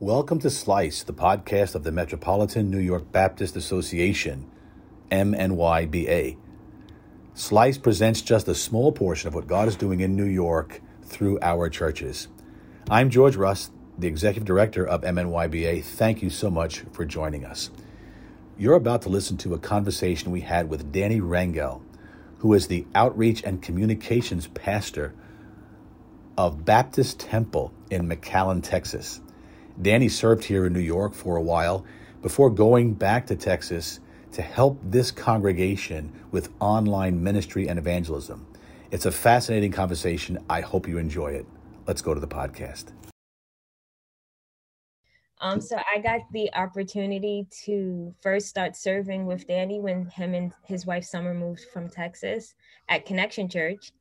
Welcome to Slice, the podcast of the Metropolitan New York Baptist Association, MNYBA. Slice presents just a small portion of what God is doing in New York through our churches. I'm George Rust, the Executive Director of MNYBA. Thank you so much for joining us. You're about to listen to a conversation we had with Danny Rangel, who is the Outreach and Communications Pastor of Baptist Temple in McAllen, Texas. Danny served here in New York for a while before going back to Texas to help this congregation with online ministry and evangelism. It's a fascinating conversation. I hope you enjoy it. Let's go to the podcast. Um, so I got the opportunity to first start serving with Danny when him and his wife Summer moved from Texas at Connection Church,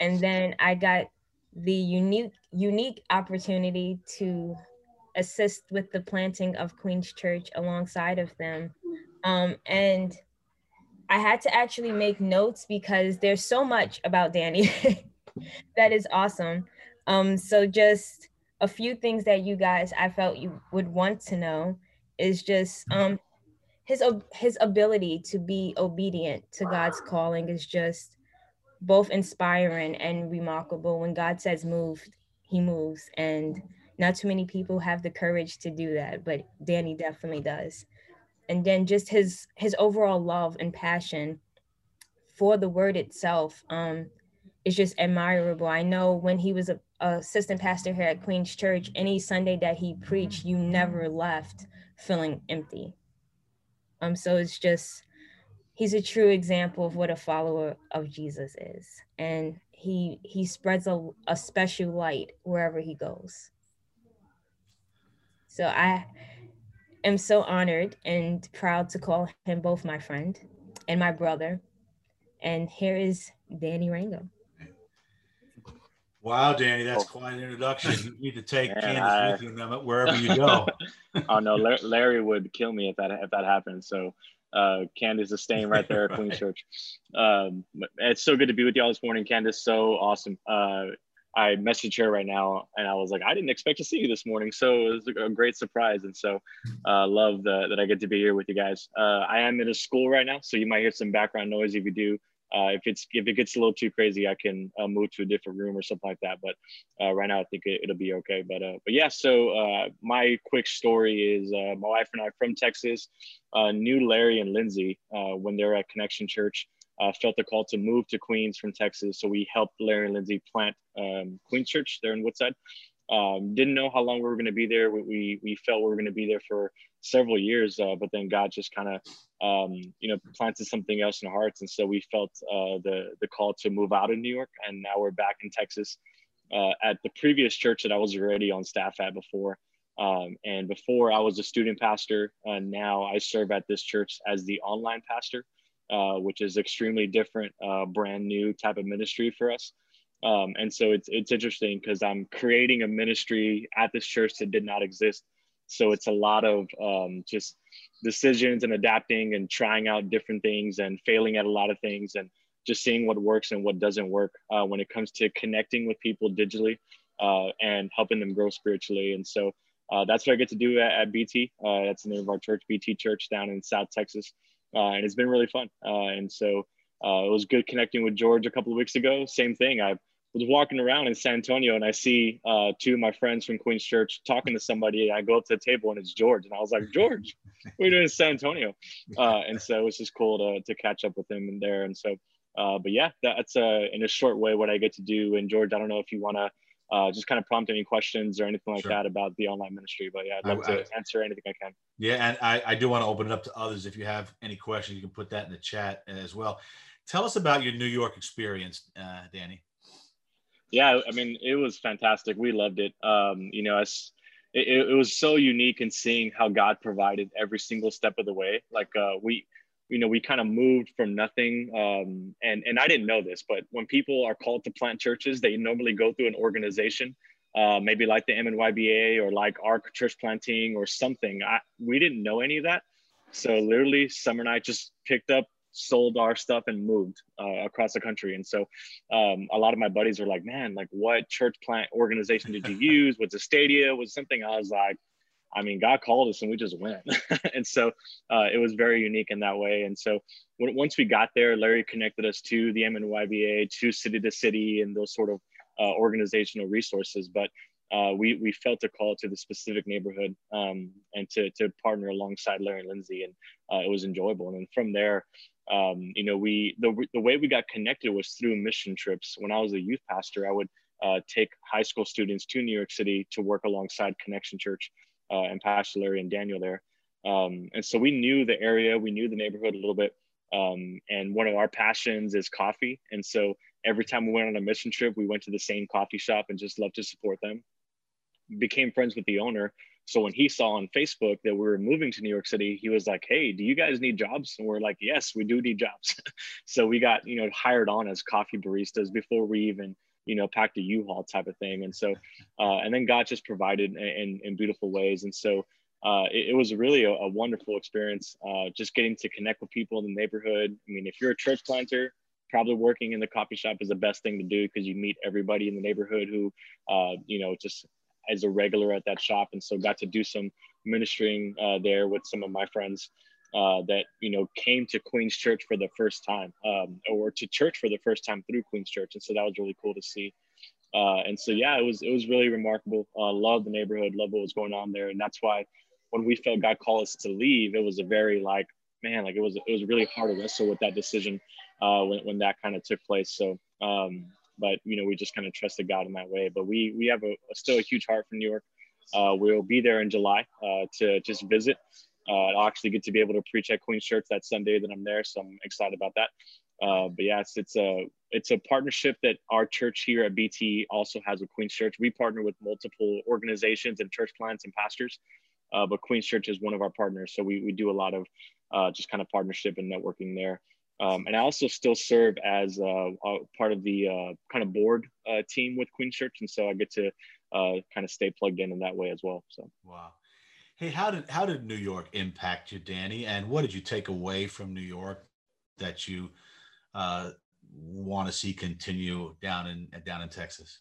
and then I got the unique unique opportunity to assist with the planting of Queen's Church alongside of them. Um, and I had to actually make notes because there's so much about Danny that is awesome. Um, so just a few things that you guys I felt you would want to know is just um, his his ability to be obedient to God's calling is just both inspiring and remarkable. When God says move, he moves and not too many people have the courage to do that but danny definitely does. And then just his his overall love and passion for the word itself um is just admirable. I know when he was a, a assistant pastor here at queen's church any sunday that he preached you never left feeling empty. Um so it's just he's a true example of what a follower of jesus is. And he he spreads a, a special light wherever he goes so I am so honored and proud to call him both my friend and my brother. And here is Danny Rangel. Wow, Danny, that's oh. quite an introduction. You need to take Man, Candace I, with you them wherever you go. oh no, Larry would kill me if that if that happened. So uh, Candace is staying right there at Queen's Church. Um, it's so good to be with y'all this morning, Candace. So awesome. Uh, I messaged her right now and I was like, I didn't expect to see you this morning. So it was a great surprise. And so uh, love the, that I get to be here with you guys. Uh, I am in a school right now, so you might hear some background noise if you do. Uh, if it's if it gets a little too crazy, I can uh, move to a different room or something like that. But uh, right now, I think it, will be okay. But uh, but yeah, so my quick story is my wife and I from Texas knew Larry and Lindsay when they were at Connection Church uh, felt the call to move to Queens from Texas. So we helped Larry and Lindsay plant um, Queens Church there in Woodside. Um, didn't know how long we were going to be there. We, we, we felt we were going to be there for several years, uh, but then God just kind of, um, you know, planted something else in our hearts. And so we felt uh, the, the call to move out of New York. And now we're back in Texas uh, at the previous church that I was already on staff at before. Um, and before I was a student pastor, uh, now I serve at this church as the online pastor uh, which is extremely different, uh, brand new type of ministry for us. Um, and so it's it's interesting because I'm creating a ministry at this church that did not exist. So it's a lot of um, just decisions and adapting and trying out different things and failing at a lot of things and just seeing what works and what doesn't work uh, when it comes to connecting with people digitally uh, and helping them grow spiritually. And so uh, that's what I get to do at, at BT. Uh, that's the name of our church, BT Church, down in South Texas uh, and it's been really fun. Uh, and so uh, it was good connecting with George a couple of weeks ago. Same thing. I was walking around in San Antonio and I see uh, two of my friends from Queen's Church talking to somebody. I go up to the table and it's George, and I was like, George, what are you doing in San Antonio? Uh, and so it was just cool to to catch up with him in there. And so, uh, but yeah, that's in a short way what I get to do. And George, I don't know if you want to uh, just kind of prompt any questions or anything like sure. that about the online ministry. But yeah, I'd love I, to I, answer anything I can. Yeah, and I, I do want to open it up to others. If you have any questions, you can put that in the chat as well. Tell us about your New York experience, uh, Danny. Yeah, I mean, it was fantastic. We loved it. Um, you know, as it, it, was so unique in seeing how God provided every single step of the way. Like uh, we you know, we kind of moved from nothing. Um, and, and I didn't know this, but when people are called to plant churches, they normally go through an organization, uh, maybe like the MNYBA or like our church planting or something. I, we didn't know any of that. So literally Summer and I just picked up, sold our stuff and moved uh, across the country. And so um, a lot of my buddies were like, man, like what church plant organization did you use? Was it Stadia? Was something I was like, I mean, God called us and we just went. and so uh, it was very unique in that way. And so once we got there, Larry connected us to the MNYBA, to City to City, and those sort of uh, organizational resources. But uh, we, we felt a call to the specific neighborhood um, and to, to partner alongside Larry and Lindsay. And uh, it was enjoyable. And then from there, um, you know, we the, the way we got connected was through mission trips. When I was a youth pastor, I would uh, take high school students to New York City to work alongside Connection Church uh, and Larry and Daniel there. Um, and so we knew the area, we knew the neighborhood a little bit. Um, and one of our passions is coffee. And so every time we went on a mission trip, we went to the same coffee shop and just loved to support them. Became friends with the owner. So when he saw on Facebook that we were moving to New York City, he was like, "Hey, do you guys need jobs?" And we're like, "Yes, we do need jobs." so we got you know hired on as coffee baristas before we even you know, packed a U-Haul type of thing. And so, uh, and then God just provided in, in beautiful ways. And so uh, it, it, was really a, a wonderful experience, uh, just getting to connect with people in the neighborhood. I mean, if you're a church planter, probably working in the coffee shop is the best thing to do because you meet everybody in the neighborhood who, uh, you know, just as a regular at that shop. And so got to do some ministering uh, there with some of my friends uh, that you know came to Queens Church for the first time, um, or to church for the first time through Queens Church, and so that was really cool to see. Uh, and so yeah, it was it was really remarkable. Uh, love the neighborhood, love what was going on there, and that's why when we felt God call us to leave, it was a very like man, like it was it was really hard to wrestle with that decision uh, when when that kind of took place. So. Um, but you know, we just kind of trusted God in that way. But we we have a, a still a huge heart for New York. Uh, we'll be there in July uh, to just visit uh, I'll actually get to be able to preach at Queen's Church that Sunday that I'm there, so I'm excited about that. Uh, but yes, it's a it's a partnership that our church here at BT also has with Queen's Church. We partner with multiple organizations and church plants and pastors, uh, but Queen's Church is one of our partners. So we, we do a lot of uh, just kind of partnership and networking there. Um, and I also still serve as uh, part of the uh, kind of board team with Queen's Church, and so I get to kind of stay plugged in in that way as well. So wow. Hey, how did how did New York impact you, Danny? And what did you take away from New York that you uh, want to see continue down in down in Texas?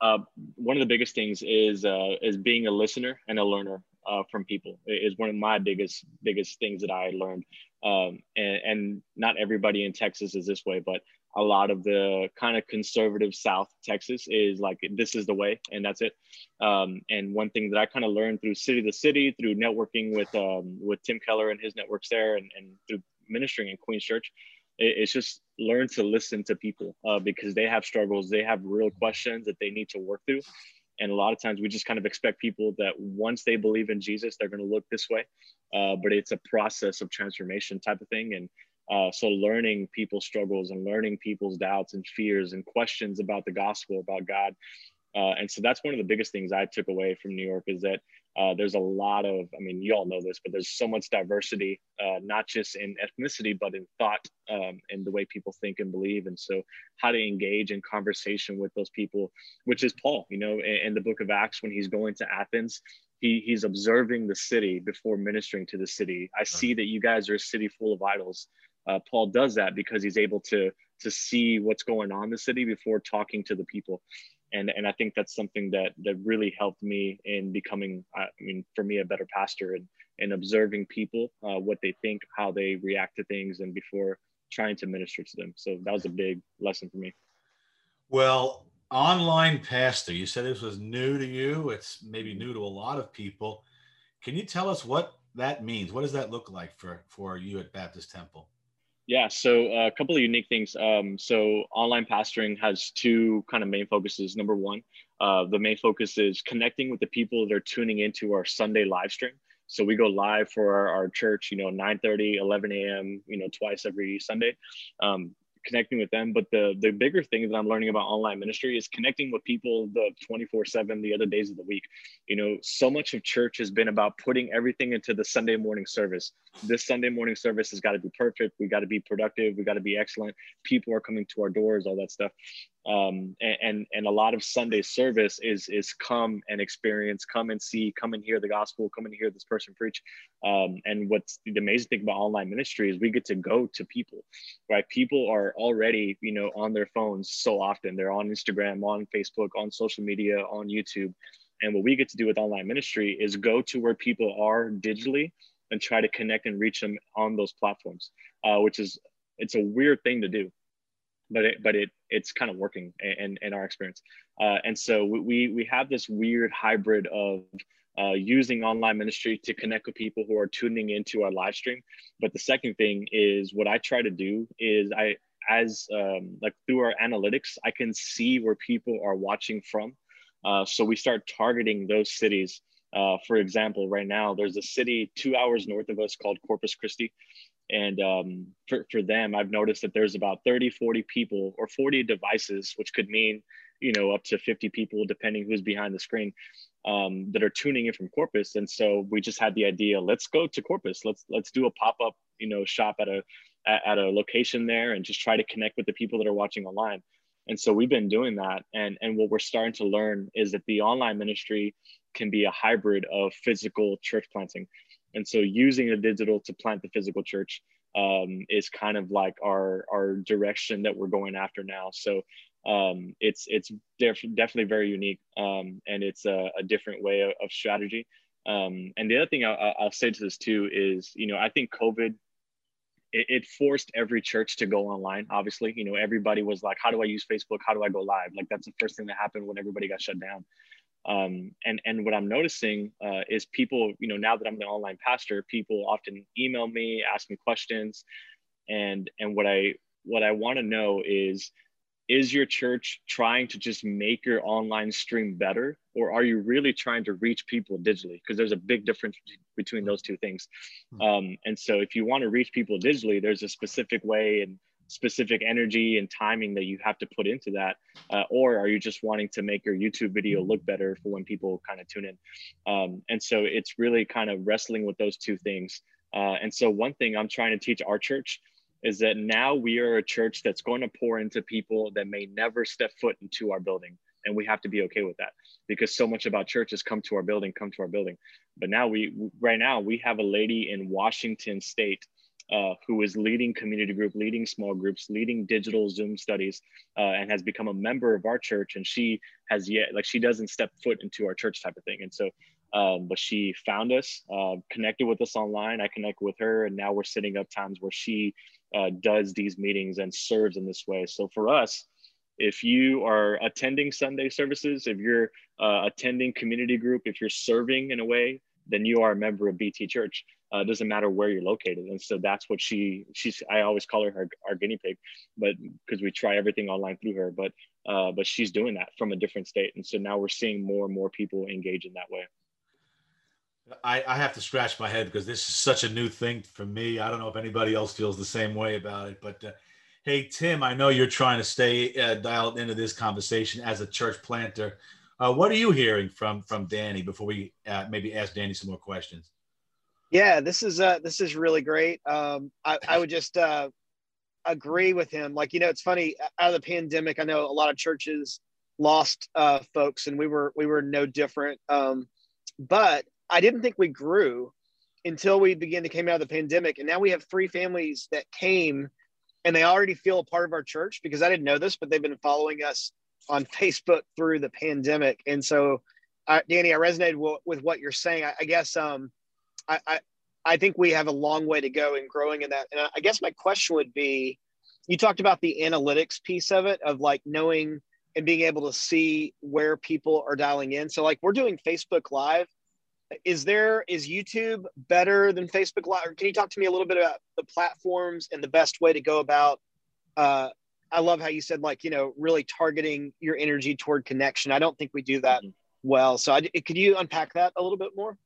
Uh, one of the biggest things is uh, is being a listener and a learner uh, from people is one of my biggest biggest things that I learned. Um, and, and, not everybody in Texas is this way, but a lot of the kind of conservative South Texas is like this is the way, and that's it. Um, and one thing that I kind of learned through City to City, through networking with um, with Tim Keller and his networks there, and, and through ministering in Queen's Church, it, it's just learn to listen to people uh, because they have struggles, they have real questions that they need to work through. And a lot of times we just kind of expect people that once they believe in Jesus, they're going to look this way. Uh, but it's a process of transformation type of thing. And uh, so learning people's struggles and learning people's doubts and fears and questions about the gospel, about God. Uh, and so that's one of the biggest things I took away from New York is that uh, there's a lot of, I mean, you all know this, but there's so much diversity, uh, not just in ethnicity, but in thought um, and the way people think and believe. And so how to engage in conversation with those people, which is Paul, you know, in, in the book of Acts, when he's going to Athens, he, he's observing the city before ministering to the city. I see that you guys are a city full of idols uh, Paul does that because he's able to to see what's going on in the city before talking to the people, and and I think that's something that that really helped me in becoming, I mean, for me, a better pastor and and observing people, uh, what they think, how they react to things, and before trying to minister to them. So that was a big lesson for me. Well, online pastor, you said this was new to you. It's maybe new to a lot of people. Can you tell us what that means? What does that look like for for you at Baptist Temple? Yeah, so uh, a couple of unique things. Um, so online pastoring has two kind of main focuses. Number one, uh, the main focus is connecting with the people that are tuning into our Sunday live stream. So we go live for our, our church, you know, 9 30, 11 a.m., you know, twice every Sunday. Um, connecting with them. But the the bigger thing that I'm learning about online ministry is connecting with people the 24 seven, the other days of the week. You know, so much of church has been about putting everything into the Sunday morning service. This Sunday morning service has got to be perfect. We got to be productive. We got to be excellent. People are coming to our doors, all that stuff um, and and a lot of Sunday service is is come and experience, come and see, come and hear the gospel, come and hear this person preach. Um, and what's the amazing thing about online ministry is we get to go to people, right? People are already you know on their phones so often. They're on Instagram, on Facebook, on social media, on YouTube. And what we get to do with online ministry is go to where people are digitally and try to connect and reach them on those platforms, uh, which is it's a weird thing to do, but it, but it it's kind of working in, in our experience. Uh, and so we we have this weird hybrid of uh, using online ministry to connect with people who are tuning into our live stream. But the second thing is what I try to do is I as um, like through our analytics, I can see where people are watching from. Uh, so we start targeting those cities. Uh, for example, right now there's a city two hours north of us called Corpus Christi. And um, for, for them, I've noticed that there's about 30, 40 people or 40 devices, which could mean, you know, up to 50 people, depending who's behind the screen, um, that are tuning in from Corpus. And so we just had the idea, let's go to Corpus. Let's, let's do a pop-up, you know, shop at a, at, a location there and just try to connect with the people that are watching online. And so we've been doing that. And, and what we're starting to learn is that the online ministry can be a hybrid of physical church planting. And so using the digital to plant the physical church um, is kind of like our, our direction that we're going after now. So um, it's, it's def- definitely very unique um, and it's a, a, different way of, of strategy. Um, and the other thing I'll, I'll say to this too is, you know, I think COVID it, it, forced every church to go online. Obviously, you know, everybody was like, "How do I use Facebook? How do I go live?" Like that's the first thing that happened when everybody got shut down. Um, and and what I'm noticing uh, is people, you know, now that I'm the online pastor, people often email me, ask me questions, and and what I what I want to know is is your church trying to just make your online stream better? Or are you really trying to reach people digitally? Because there's a big difference between those two things. Hmm. um, and so if you want to reach people digitally there's a specific way and specific energy and timing that you have to put into that uh, or are you just wanting to make your youtube video look better for when people kind of tune in? Um, and so it's really kind of wrestling with those two things. Uh, and so one thing i'm trying to teach our church is that now we are a church that's going to pour into people that may never step foot into our building and we have to be okay with that because so much about churches come to our building come to our building. But now we right now we have a lady in washington state uh, who is leading community group leading small groups leading digital zoom studies uh, and has become a member of our church and she has yet like she doesn't step foot into our church type of thing and so um, but she found us uh, connected with us online i connect with her and now we're setting up times where she uh, does these meetings and serves in this way. So for us, if you are attending Sunday services, if you're uh, attending community group, if you're serving in a way, then you are a member of BT Church. Uh, doesn't matter where you're located, and so that's what she she's. I always call her her our guinea pig, but because we try everything online through her, but uh, but she's doing that from a different state, and so now we're seeing more and more people engage in that way. I, I have to scratch my head because this is such a new thing for me. I don't know if anybody else feels the same way about it. But uh, hey, Tim, I know you're trying to stay uh, dialed into this conversation as a church planter. Uh, what are you hearing from from Danny before we uh, maybe ask Danny some more questions? Yeah, this is uh, this is really great. Um, I, I would just uh, agree with him. Like you know, it's funny out of the pandemic. I know a lot of churches lost uh, folks, and we were we were no different. Um, but I didn't think we grew until we began to came out of the pandemic. And now we have three families that came and they already feel a part of our church because I didn't know this, but they've been following us on Facebook through the pandemic. And so, uh, Danny, I resonated w- with what you're saying. I, I guess um, I, I, I think we have a long way to go in growing in that. And I guess my question would be, you talked about the analytics piece of it, of like knowing and being able to see where people are dialing in. So like we're doing Facebook Live is there is youtube better than facebook live or can you talk to me a little bit about the platforms and the best way to go about uh, i love how you said like you know really targeting your energy toward connection i don't think we do that mm-hmm. well so I, could you unpack that a little bit more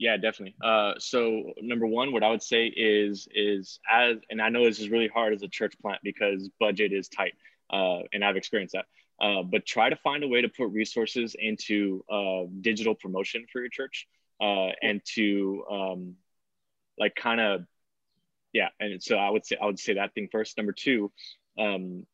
yeah definitely. Uh, so number one what i would say is is as and i know this is really hard as a church plant because budget is tight uh, and i've experienced that uh, but try to find a way to put resources into uh, digital promotion for your church uh, and to um, like kind of yeah and so i would say i would say that thing first. Number two um,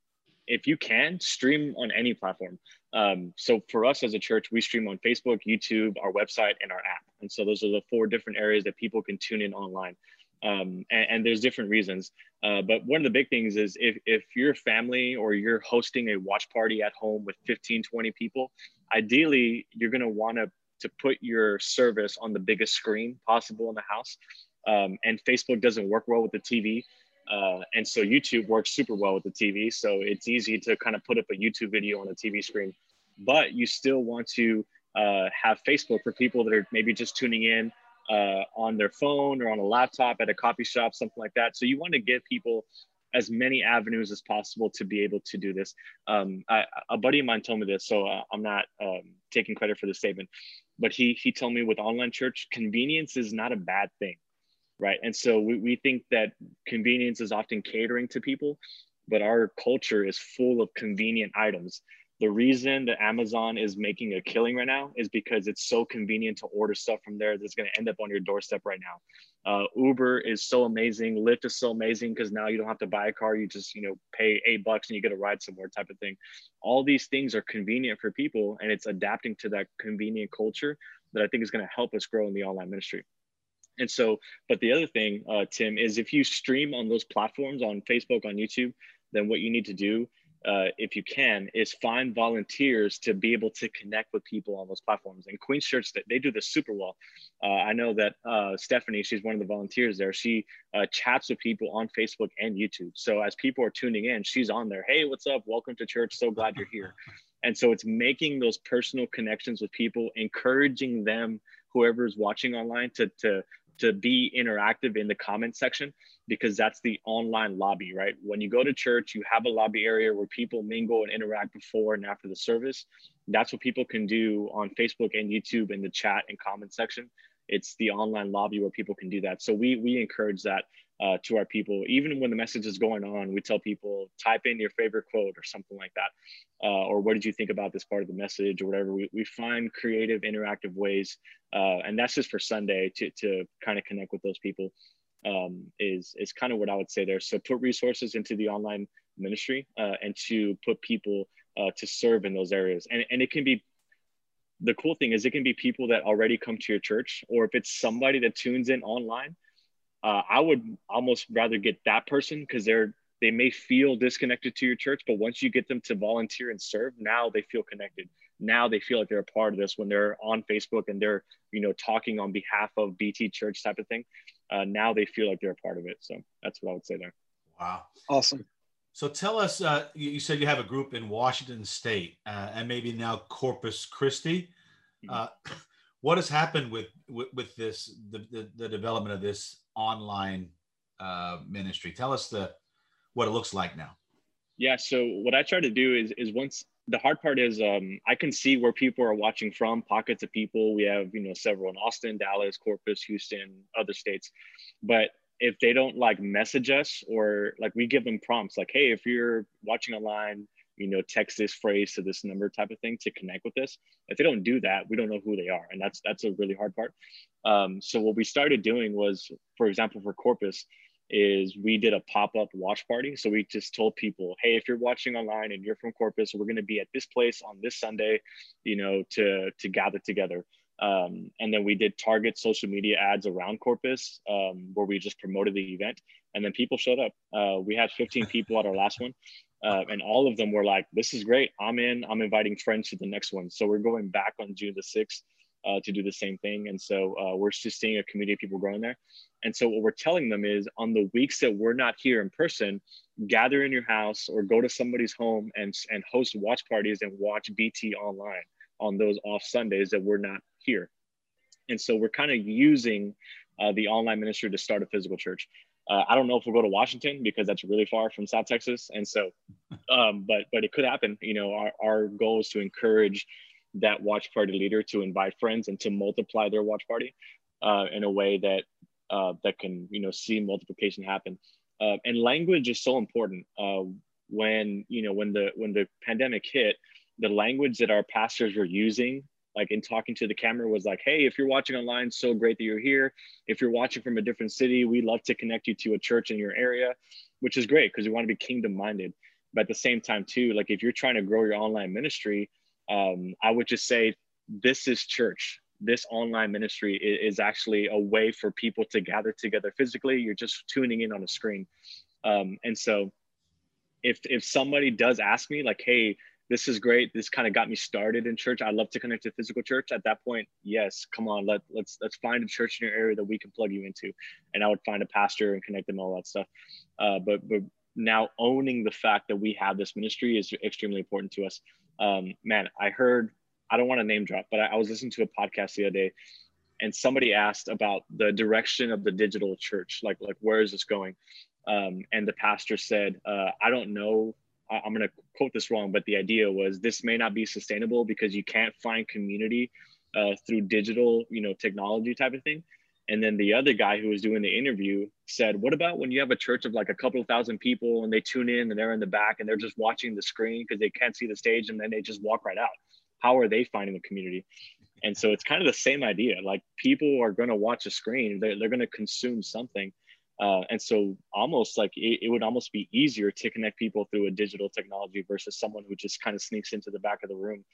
if you can stream on any platform um, so for us as a church we stream on facebook youtube our website and our app and so those are the four different areas that people can tune in online um, and, and, there's different reasons uh, but one of the big things is if, if your family or you're hosting a watch party at home with 15 20 people ideally you're going to want to to put your service on the biggest screen possible in the house. Um, and Facebook doesn't work well with the TV. Uh, and so YouTube works super well with the TV. So it's easy to kind of put up a YouTube video on a TV screen, but you still want to uh, have Facebook for people that are maybe just tuning in uh, on their phone or on a laptop at a coffee shop, something like that. So you want to give people as many avenues as possible to be able to do this. Um, I, a buddy of mine told me this, so uh, I'm not um, taking credit for the statement, but he he told me with online church, convenience is not a bad thing, right? And so we, we think that convenience is often catering to people, but our culture is full of convenient items the reason that Amazon is making a killing right now is because it's so convenient to order stuff from there that's going to end up on your doorstep right now. Uh, Uber is so amazing. Lyft is so amazing because now you don't have to buy a car. You just, you know, pay eight bucks and you get a ride somewhere type of thing. All these things are convenient for people and it's adapting to that convenient culture that I think is going to help us grow in the online ministry. And so, but the other thing, uh, Tim, is if you stream on those platforms on Facebook, on YouTube, then what you need to do uh, if you can, is find volunteers to be able to connect with people on those platforms. And Queen's Church, that they do this super well. Uh, I know that uh, Stephanie, she's one of the volunteers there. She uh, chats with people on Facebook and YouTube. So as people are tuning in, she's on there. Hey, what's up? Welcome to church. So glad you're here. And so it's making those personal connections with people, encouraging them, whoever's watching online, to to to be interactive in the comment section because that's the online lobby, right? When you go to church, you have a lobby area where people mingle and interact before and after the service. That's what people can do on Facebook and YouTube in the chat and comment section. It's the online lobby where people can do that. So we we encourage that uh, to our people. Even when the message is going on, we tell people type in your favorite quote or something like that, uh, or what did you think about this part of the message or whatever. We, we find creative, interactive ways, uh, and that's just for Sunday to to kind of connect with those people. Um, is is kind of what I would say there. So put resources into the online ministry uh, and to put people uh, to serve in those areas, and and it can be the cool thing is it can be people that already come to your church or if it's somebody that tunes in online uh, I would almost rather get that person because they're they may feel disconnected to your church, but once you get them to volunteer and serve, now they feel connected. Now they feel like they're a part of this when they're on Facebook and they're you know talking on behalf of BT Church type of thing. Uh, now they feel like they're a part of it. So that's what I would say there. Wow, awesome. So tell us, uh, you, said you have a group in Washington State uh, and maybe now Corpus Christi. Mm-hmm. Uh, what has happened with, with, with this the, the, the development of this online uh, ministry. Tell us the what it looks like now. Yeah. So what I try to do is is once the hard part is um, I can see where people are watching from, pockets of people. We have you know several in Austin, Dallas, Corpus, Houston, other states, but if they don't like message us or like we give them prompts like hey if you're watching online you know text this phrase to this number type of thing to connect with us if they don't do that we don't know who they are. And that's that's a really hard part. Um, so what we started doing was for example for corpus is we did a pop-up watch party. So we just told people hey if you're watching online and you're from corpus we're going to be at this place on this sunday you know to to gather together. Um, and then we did target social media ads around corpus um, where we just promoted the event. And then people showed up. Uh, we had 15 people at our last one uh, and all of them were like, "This is great. I'm in. I'm inviting friends to the next one." So we're going back on June the sixth uh, to do the same thing. And so uh, we're just seeing a community of people growing there. And so what we're telling them is, on the weeks that we're not here in person, gather in your house or go to somebody's home and and host watch parties and watch BT online on those off Sundays that we're not here. And so we're kind of using uh, the online ministry to start a physical church. Uh, I don't know if we'll go to Washington because that's really far from South Texas, and so, um, but but it could happen. You know, our our goal is to encourage that watch party leader to invite friends and to multiply their watch party uh, in a way that uh, that can you know see multiplication happen. Uh, and language is so important. Uh, when you know when the when the pandemic hit, the language that our pastors were using like in talking to the camera was like hey if you're watching online so great that you're here. If you're watching from a different city we love to connect you to a church in your area which is great because we want to be kingdom minded but at the same time too like if you're trying to grow your online ministry um, i would just say this is church. This online ministry is, is actually a way for people to gather together physically. You're just tuning in on a screen. Um, and so if if somebody does ask me like hey this is great. This kind of got me started in church. I love to connect to physical church. At that point, yes, come on, let let's let's find a church in your area that we can plug you into, and I would find a pastor and connect them all that stuff. Uh, but but now owning the fact that we have this ministry is extremely important to us. Um, man, I heard I don't want to name drop, but I, I was listening to a podcast the other day, and somebody asked about the direction of the digital church, like like where is this going? Um, and the pastor said, uh, I don't know I'm going to quote this wrong, but the idea was this may not be sustainable because you can't find community uh, through digital, you know, technology type of thing. And then the other guy who was doing the interview said, What about when you have a church of like a couple thousand people and they tune in and they're in the back and they're just watching the screen because they can't see the stage and then they just walk right out? How are they finding the community? And so it's kind of the same idea. Like people are going to watch a screen, they're, they're going to consume something. Uh, and so almost like it, it, would almost be easier to connect people through a digital technology versus someone who just kind of sneaks into the back of the room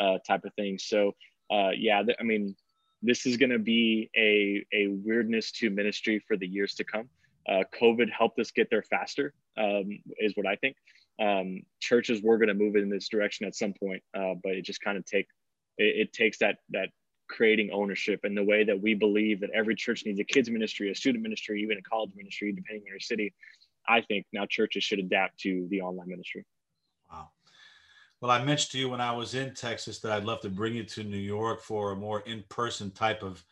uh, type of thing. So uh, yeah, th- I mean, this is going to be a, a weirdness to ministry for the years to come. Uh, COVID helped us get there faster, um, is what I think. Um, churches were going to move in this direction at some point, uh, but it just kind of take it, it takes that that creating ownership and the way that we believe that every church needs a kids ministry, a student ministry, even a college ministry, depending on your city. I think now churches should adapt to the online ministry. Wow. Well, I mentioned to you when I was in Texas that I'd love to bring you to New York for a more in-person type of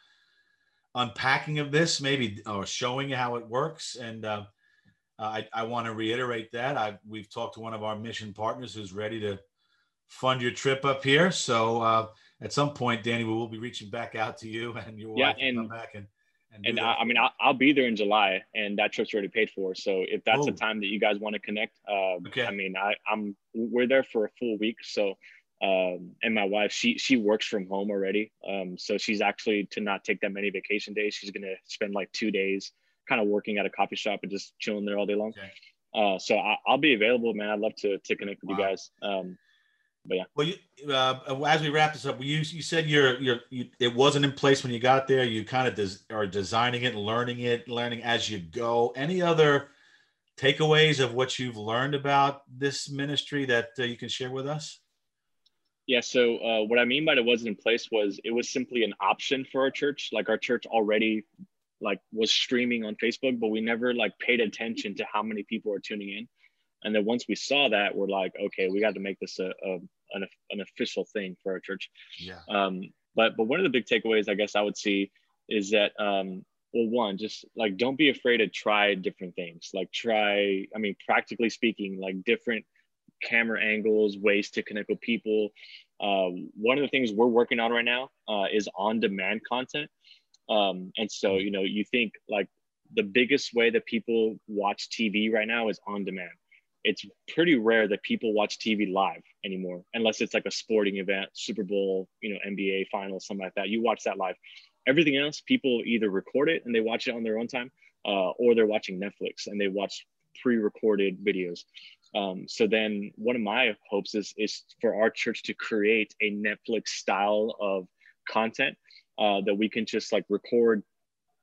unpacking of this, maybe or showing you how it works. And uh, I, I want to reiterate that I we've talked to one of our mission partners who's ready to fund your trip up here. So uh, at some point, Danny, we will be reaching back out to you and your yeah, wife and, come back and. And, and I, I, mean, I'll, I'll, be there in July, and that trip's already paid for. So if that's oh. a time that you guys want to connect, uh, okay. I mean, I, I'm we're there for a full week. So, um, and my wife, she she works from home already. Um, so she's actually to not take that many vacation days. She's gonna spend like two days, kind of working at a coffee shop and just chilling there all day long. Okay. Uh, so I, will be available, man. I'd love to to connect with wow. you guys. Um, but yeah. Well, you, uh, as we wrap this up, you you said you're you're you, it wasn't in place when you got there. You kind of des- are designing it, learning it, learning as you go. Any other takeaways of what you've learned about this ministry that uh, you can share with us? Yeah. So uh, what I mean by it wasn't in place was it was simply an option for our church. Like our church already like was streaming on Facebook, but we never like paid attention to how many people are tuning in. And then once we saw that, we're like, okay, we got to make this a, a an, an official thing for our church. Yeah. Um, but but one of the big takeaways I guess I would see is that um, well, one, just like don't be afraid to try different things. Like try, I mean, practically speaking, like different camera angles, ways to connect with people. Uh, one of the things we're working on right now uh, is on-demand content. Um, and so, you know, you think like the biggest way that people watch TV right now is on demand it's pretty rare that people watch TV live anymore, unless it's like a sporting event, Super Bowl, you know, NBA finals, something like that. You watch that live. Everything else, people either record it and they watch it on their own time, uh, or they're watching Netflix and they watch pre-recorded videos. Um, so then, one of my hopes is is for our church to create a Netflix style of content uh, that we can just like record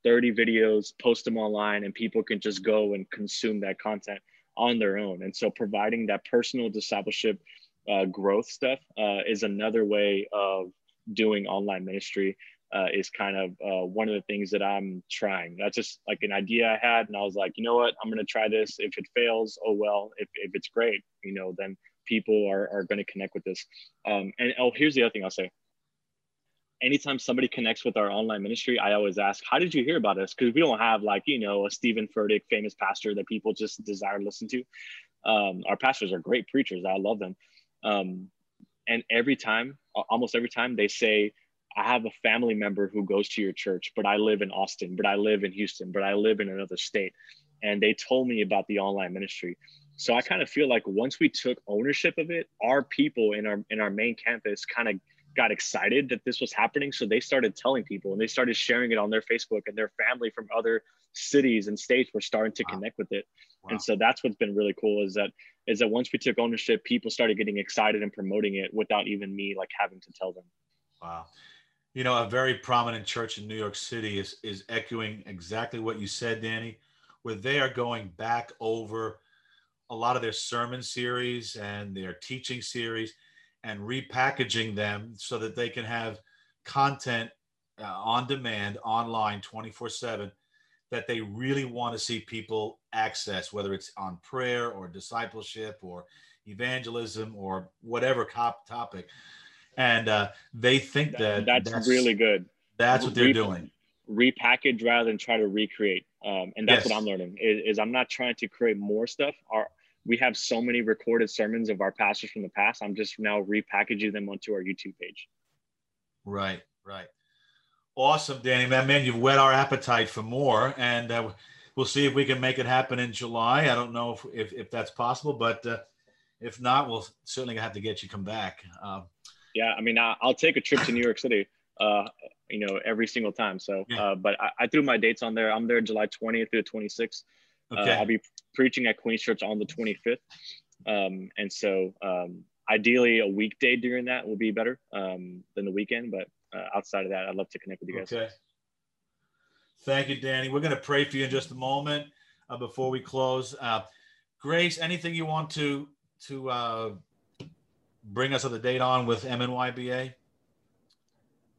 30 videos, post them online, and people can just go and consume that content on their own. And so providing that personal discipleship uh, growth stuff uh, is another way of doing online ministry. Uh, is kind of uh, one of the things that I'm trying. That's just like an idea I had, and I was like, you know what, I'm going to try this. If it fails, oh well. If, if it's great, you know, then people are, are going to connect with this. Um, and oh, here's the other thing I'll say anytime somebody connects with our online ministry, I always ask, how did you hear about us? Because we don't have like, you know, a Steven Furtick famous pastor that people just desire to listen to. Um, our pastors are great preachers. I love them. Um, and every time, almost every time they say, I have a family member who goes to your church, but I live in Austin, but I live in Houston, but I live in another state. And they told me about the online ministry. So I kind of feel like once we took ownership of it, our people in our in our main campus kind of got excited that this was happening. So they started telling people and they started sharing it on their Facebook and their family from other cities and states were starting to wow. connect with it. Wow. And so that's what's been really cool is that is that once we took ownership, people started getting excited and promoting it without even me like having to tell them. Wow. You know, a very prominent church in New York City is is echoing exactly what you said, Danny, where they are going back over a lot of their sermon series and their teaching series and repackaging them so that they can have content uh, on demand online 24 7 that they really want to see people access, whether it's on prayer or discipleship or evangelism or whatever top topic. And uh, they think that that's, that's really good. That's what they're Re- doing. Repackage rather than try to recreate. Um, and that's yes. what I'm learning is, is, I'm not trying to create more stuff. Our, we have so many recorded sermons of our pastors from the past. I'm just now repackaging them onto our YouTube page. Right, right. Awesome, Danny. Man, man, you've whet our appetite for more, and uh, we'll see if we can make it happen in July. I don't know if if, if that's possible, but uh, if not, we'll certainly have to get you come back. Um, yeah, I mean, I'll take a trip to New York City. Uh, you know, every single time. So, yeah. uh, but I, I, threw my dates on there. I'm there July 20th through the 26th. Uh, okay. I'll be preaching at Queen's Church on the 25th. Um, and so, um, ideally, a weekday during that will be better um, than the weekend. But uh, outside of that, I'd love to connect with you guys. Okay. Thank you, Danny. We're going to pray for you in just a moment uh, before we close. Uh, Grace, anything you want to to uh, bring us up to date on with MNYBA?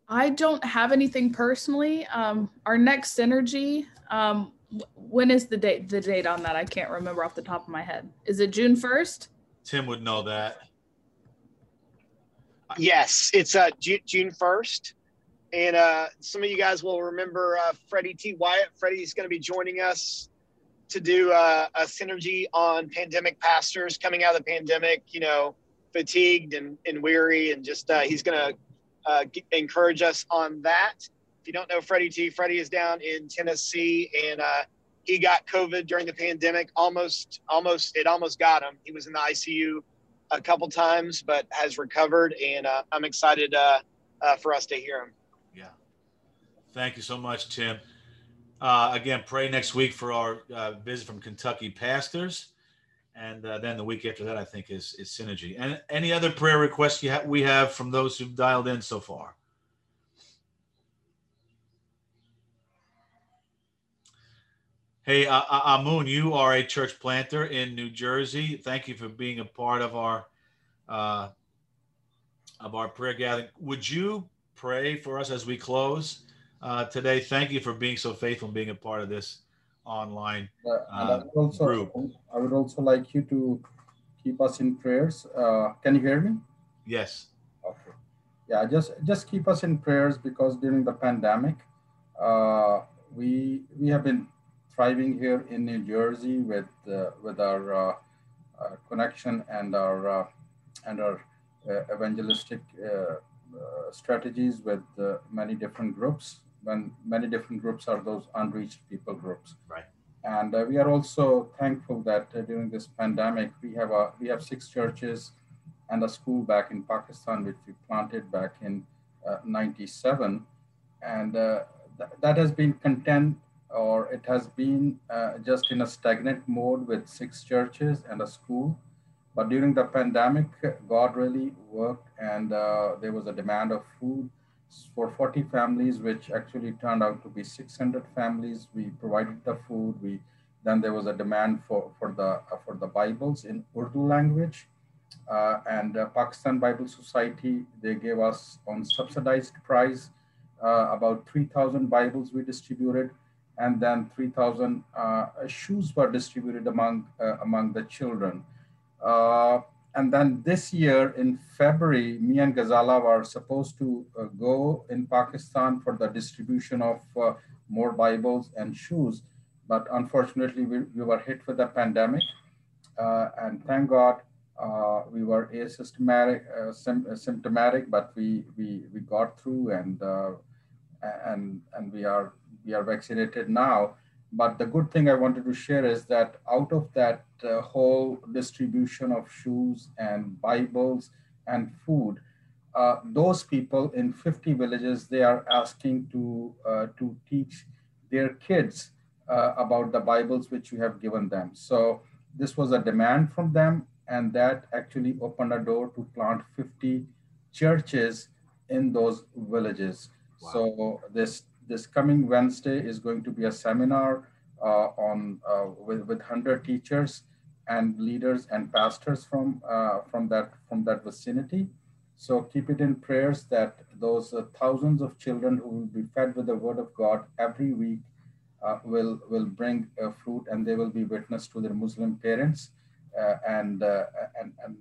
I don't have anything personally. Um, our next synergy, um, when is the date? The date on that I can't remember off the top of my head. Is it June first? Tim would know that. Yes, it's uh, June first, and uh, some of you guys will remember uh, Freddie T. Wyatt. Freddie's going to be joining us to do uh, a synergy on pandemic pastors coming out of the pandemic. You know, fatigued and, and weary, and just uh, he's going to uh, encourage us on that. If you don't know Freddie T, Freddie is down in Tennessee, and uh, he got COVID during the pandemic. Almost, almost, it almost got him. He was in the ICU a couple times, but has recovered, and uh, I'm excited uh, uh, for us to hear him. Yeah. Thank you so much, Tim. Uh, again, pray next week for our uh, visit from Kentucky pastors, and then the week after that, I think is is synergy. And any other prayer requests you ha- we have from those who've dialed in so far. Hey, uh, uh, Amun, you are a church planter in New Jersey. Thank you for being a part of our uh, of our prayer gathering. Would you pray for us as we close uh, today? Thank you for being so faithful and being a part of this online uh, I also, group. I would also like you to keep us in prayers. Uh, can you hear me? Yes. Okay. Yeah, just just keep us in prayers because during the pandemic, uh, we we have been thriving here in New Jersey with uh, with our uh, uh, connection and our and our evangelistic strategies with many different groups. When many different groups are those unreached people groups. Right. And we are also thankful that during this pandemic we have a we have six churches and a school back in Pakistan, which we planted back in uh, 97. And uh, th- that has been content or it has been uh, just in a stagnant mode with six churches and a school. But during the pandemic, God really worked, and uh, there was a demand of food for 40 families, which actually turned out to be 600 families. We provided the food. We then there was a demand for for the uh, for the Bibles in Urdu language, uh, and uh, Pakistan Bible Society they gave us on subsidized price uh, about 3,000 Bibles we distributed and then 3,000 uh, shoes were distributed among uh, among the children. Uh, and then this year in February, me and Ghazala were supposed to uh, go in Pakistan for the distribution of uh, more Bibles and shoes, but unfortunately we, we were hit with the pandemic. Uh, and thank God we were asymptomatic, symptomatic, but we, we, we got through and, and, and we are we are vaccinated now. But the good thing I wanted to share is that out of that uh, whole distribution of shoes and Bibles and food, uh, those people in 50 villages, they are asking to, uh, to teach their kids uh, about the Bibles which you have given them. So this was a demand from them, and that actually opened a door to plant 50 churches in those villages. Wow. So this this coming Wednesday is going to be a seminar uh, on uh, with, with 100 teachers and leaders and pastors from uh, from that from that vicinity. So keep it in prayers that those uh, thousands of children who will be fed with the word of God every week uh, will will bring uh, fruit and they will be witness to their Muslim parents and, uh, and, and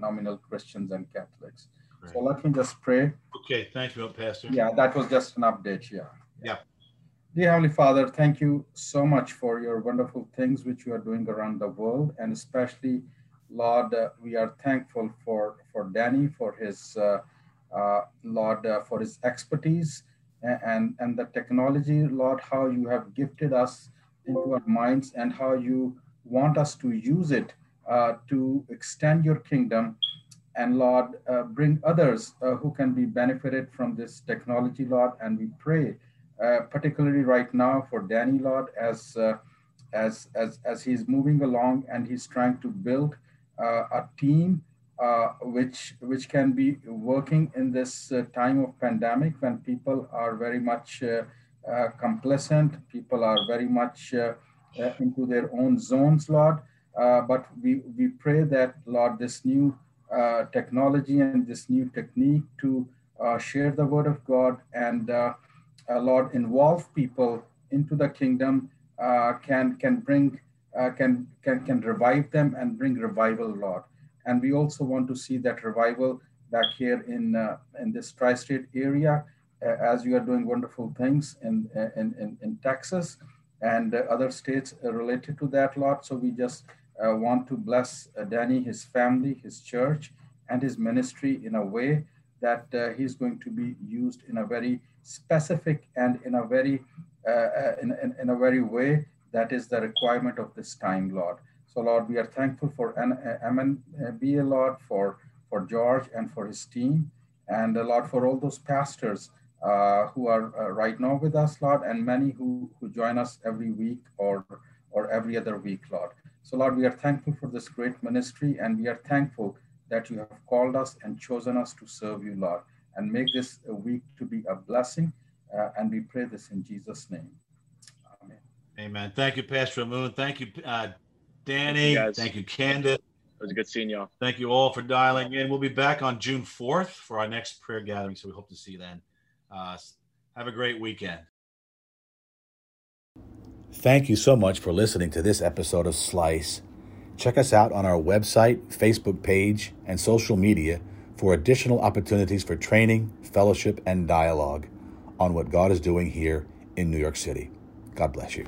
nominal Christians and Catholics. So let me just pray. Okay, thank you, Pastor. Yeah, that was just an update. Yeah. Yeah. Dear Heavenly Father, thank you so much for your wonderful things which you are doing around the world, and especially, Lord, uh, we are thankful for for Danny for his uh, uh, Lord uh, for his expertise and and the technology, Lord, how you have gifted us into our minds and how you want us to use it uh, to extend your kingdom and Lord, uh, bring others who can be benefited from this technology, Lord, and we pray uh, particularly right now for Danny Lord as, uh, as, as, as he's moving along and he's trying to build uh, a team uh, which, which can be working in this uh, time of pandemic when people are very much complacent, people are very much into their own zones, Lord. but we, we pray that, Lord, this new technology and this new technique to share the word of God and uh, Lord, involve people into the kingdom uh, can can bring uh, can can can revive them and bring revival, Lord. And we also want to see that revival back here in uh, in this tri-state area, uh, as you are doing wonderful things in in in, in Texas and uh, other states related to that, Lord. So we just want to bless Danny, his family, his church, and his ministry in a way that he's going to be used in a very specific and in a very uh, uh, in, in, in, a very way that is the requirement of this time, Lord. So, Lord, we are thankful for MNBA, uh, Lord, for, for George and for his team, and uh, Lord, for all those pastors uh, who are uh, right now with us, Lord, and many who, who join us every week or, or every other week, Lord. So, Lord, we are thankful for this great ministry, and we are thankful that you have called us and chosen us to serve you, Lord and make this a week to be a blessing. Uh, and we pray this in Jesus' name. Amen. Amen. Thank you, Pastor Moon. Thank you, uh, Danny. Thank you, Thank you, Candace. It was good seeing y'all. Thank you all for dialing in. We'll be back on June 4th for our next prayer gathering. So we hope to see you then. Uh, have a great weekend. Thank you so much for listening to this episode of Slice. Check us out on our website, Facebook page, and social media for additional opportunities for training, fellowship, and dialogue on what God is doing here in New York City. God bless you.